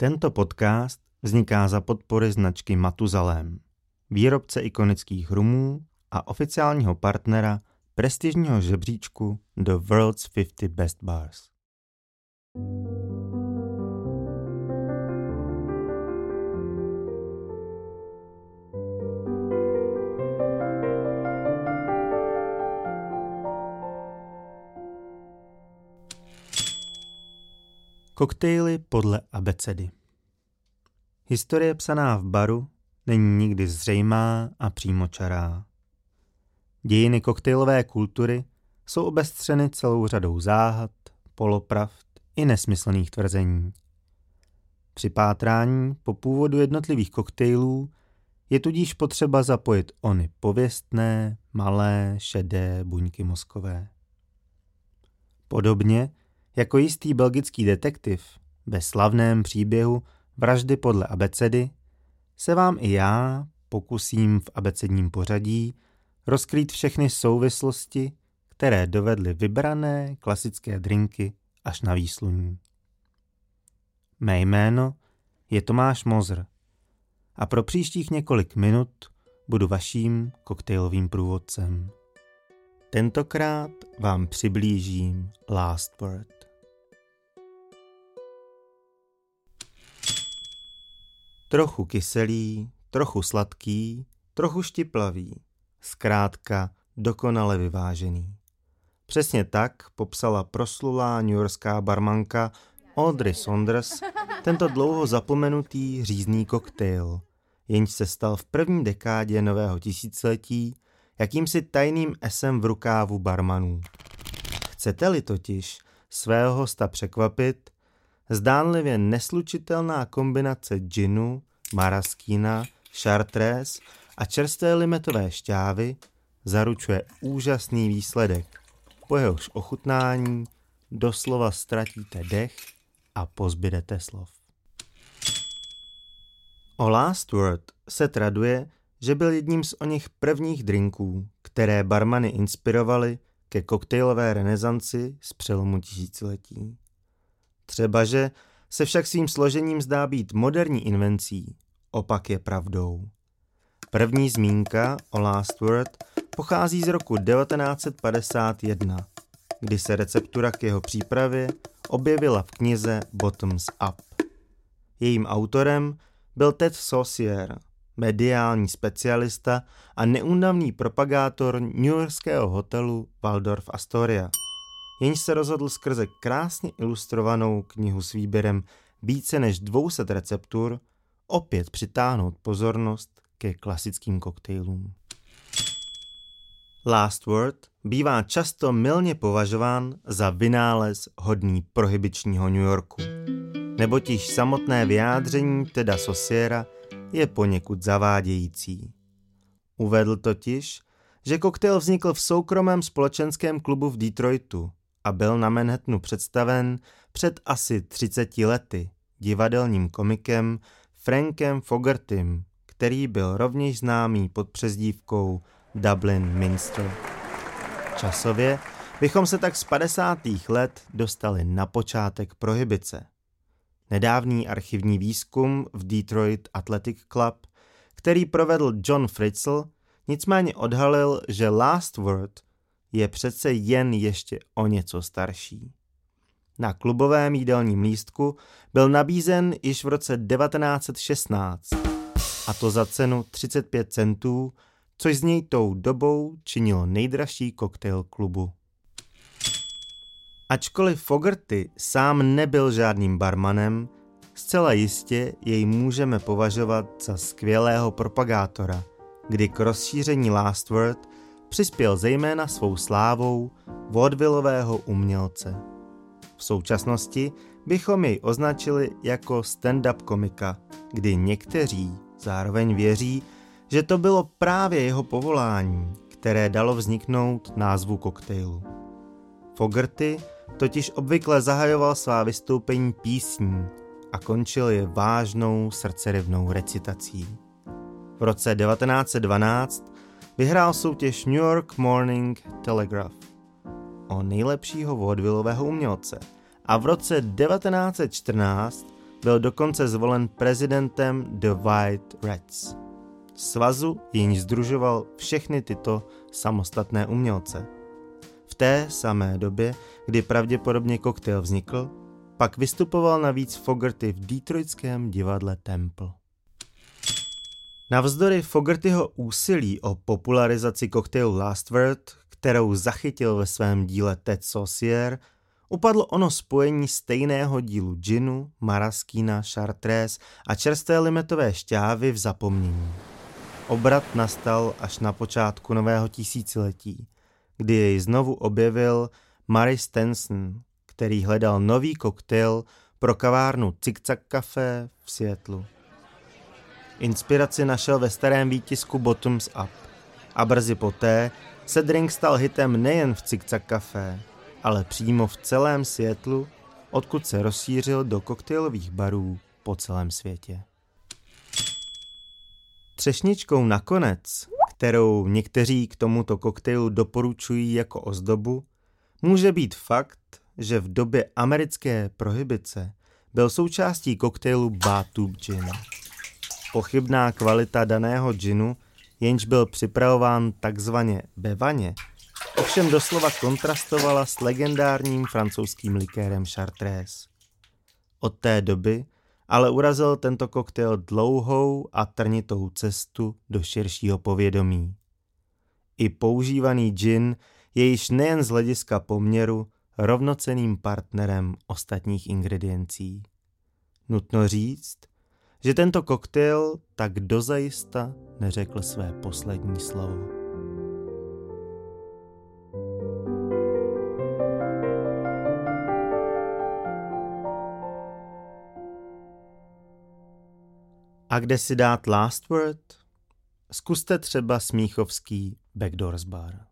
Tento podcast vzniká za podpory značky Matuzalem, výrobce ikonických rumů a oficiálního partnera prestižního žebříčku The World's 50 Best Bars. Koktejly podle abecedy Historie psaná v baru není nikdy zřejmá a přímočará. Dějiny koktejlové kultury jsou obestřeny celou řadou záhad, polopravd i nesmyslných tvrzení. Při pátrání po původu jednotlivých koktejlů je tudíž potřeba zapojit ony pověstné, malé, šedé buňky mozkové. Podobně jako jistý belgický detektiv ve slavném příběhu Vraždy podle abecedy se vám i já pokusím v abecedním pořadí rozkrýt všechny souvislosti, které dovedly vybrané klasické drinky až na výsluní. Mé jméno je Tomáš Mozr a pro příštích několik minut budu vaším koktejlovým průvodcem. Tentokrát vám přiblížím Last Word. Trochu kyselý, trochu sladký, trochu štiplavý. Zkrátka dokonale vyvážený. Přesně tak popsala proslulá newyorská barmanka Audrey Saunders tento dlouho zapomenutý řízný koktejl, jenž se stal v první dekádě nového tisíciletí jakýmsi tajným esem v rukávu barmanů. Chcete-li totiž svého hosta překvapit, zdánlivě neslučitelná kombinace džinu, maraskína, chartres a čerstvé limetové šťávy zaručuje úžasný výsledek, po jehož ochutnání doslova ztratíte dech a pozbydete slov. O Last Word se traduje, že byl jedním z oněch prvních drinků, které barmany inspirovaly ke koktejlové renesanci z přelomu tisíciletí. Třebaže se však svým složením zdá být moderní invencí, opak je pravdou. První zmínka o Last Word pochází z roku 1951, kdy se receptura k jeho přípravě objevila v knize Bottoms Up. Jejím autorem byl Ted Saucier, mediální specialista a neúnavný propagátor newyorského hotelu Waldorf Astoria – jenž se rozhodl skrze krásně ilustrovanou knihu s výběrem více než 200 receptur opět přitáhnout pozornost ke klasickým koktejlům. Last Word bývá často milně považován za vynález hodný prohybičního New Yorku. Neboť samotné vyjádření teda Sosiera je poněkud zavádějící. Uvedl totiž, že koktejl vznikl v soukromém společenském klubu v Detroitu a byl na Manhattanu představen před asi 30 lety divadelním komikem Frankem Fogertym, který byl rovněž známý pod přezdívkou Dublin Minster. Časově bychom se tak z 50. let dostali na počátek prohibice. Nedávný archivní výzkum v Detroit Athletic Club, který provedl John Fritzl, nicméně odhalil, že Last Word je přece jen ještě o něco starší. Na klubovém jídelním lístku byl nabízen již v roce 1916, a to za cenu 35 centů, což z něj tou dobou činilo nejdražší koktejl klubu. Ačkoliv Fogerty sám nebyl žádným barmanem, zcela jistě jej můžeme považovat za skvělého propagátora, kdy k rozšíření Last Word přispěl zejména svou slávou vodvillového umělce. V současnosti bychom jej označili jako stand-up komika, kdy někteří zároveň věří, že to bylo právě jeho povolání, které dalo vzniknout názvu koktejlu. Fogerty totiž obvykle zahajoval svá vystoupení písní a končil je vážnou srdcerivnou recitací. V roce 1912 vyhrál soutěž New York Morning Telegraph o nejlepšího vodvillového umělce a v roce 1914 byl dokonce zvolen prezidentem The White Reds, svazu, jenž združoval všechny tyto samostatné umělce. V té samé době, kdy pravděpodobně koktejl vznikl, pak vystupoval navíc Fogerty v detroitském divadle Temple. Navzdory Fogertyho úsilí o popularizaci koktejlu Last Word, kterou zachytil ve svém díle Ted Saucier, upadlo ono spojení stejného dílu ginu, maraskína, chartrés a čerstvé limetové šťávy v zapomnění. Obrat nastal až na počátku nového tisíciletí, kdy jej znovu objevil Mary Stenson, který hledal nový koktejl pro kavárnu Zigzag Café v Seattleu. Inspiraci našel ve starém výtisku Bottoms Up a brzy poté se drink stal hitem nejen v Zigzag Café, ale přímo v celém Seattlu, odkud se rozšířil do koktejlových barů po celém světě. Třešničkou nakonec, kterou někteří k tomuto koktejlu doporučují jako ozdobu, může být fakt, že v době americké prohibice byl součástí koktejlu Batub Gin. Pochybná kvalita daného džinu, jenž byl připravován takzvaně ve vaně, ovšem doslova kontrastovala s legendárním francouzským likérem Chartres. Od té doby ale urazil tento koktejl dlouhou a trnitou cestu do širšího povědomí. I používaný gin je již nejen z hlediska poměru rovnoceným partnerem ostatních ingrediencí. Nutno říct, že tento koktejl tak dozajista neřekl své poslední slovo. A kde si dát last word? Zkuste třeba smíchovský Backdoors Bar.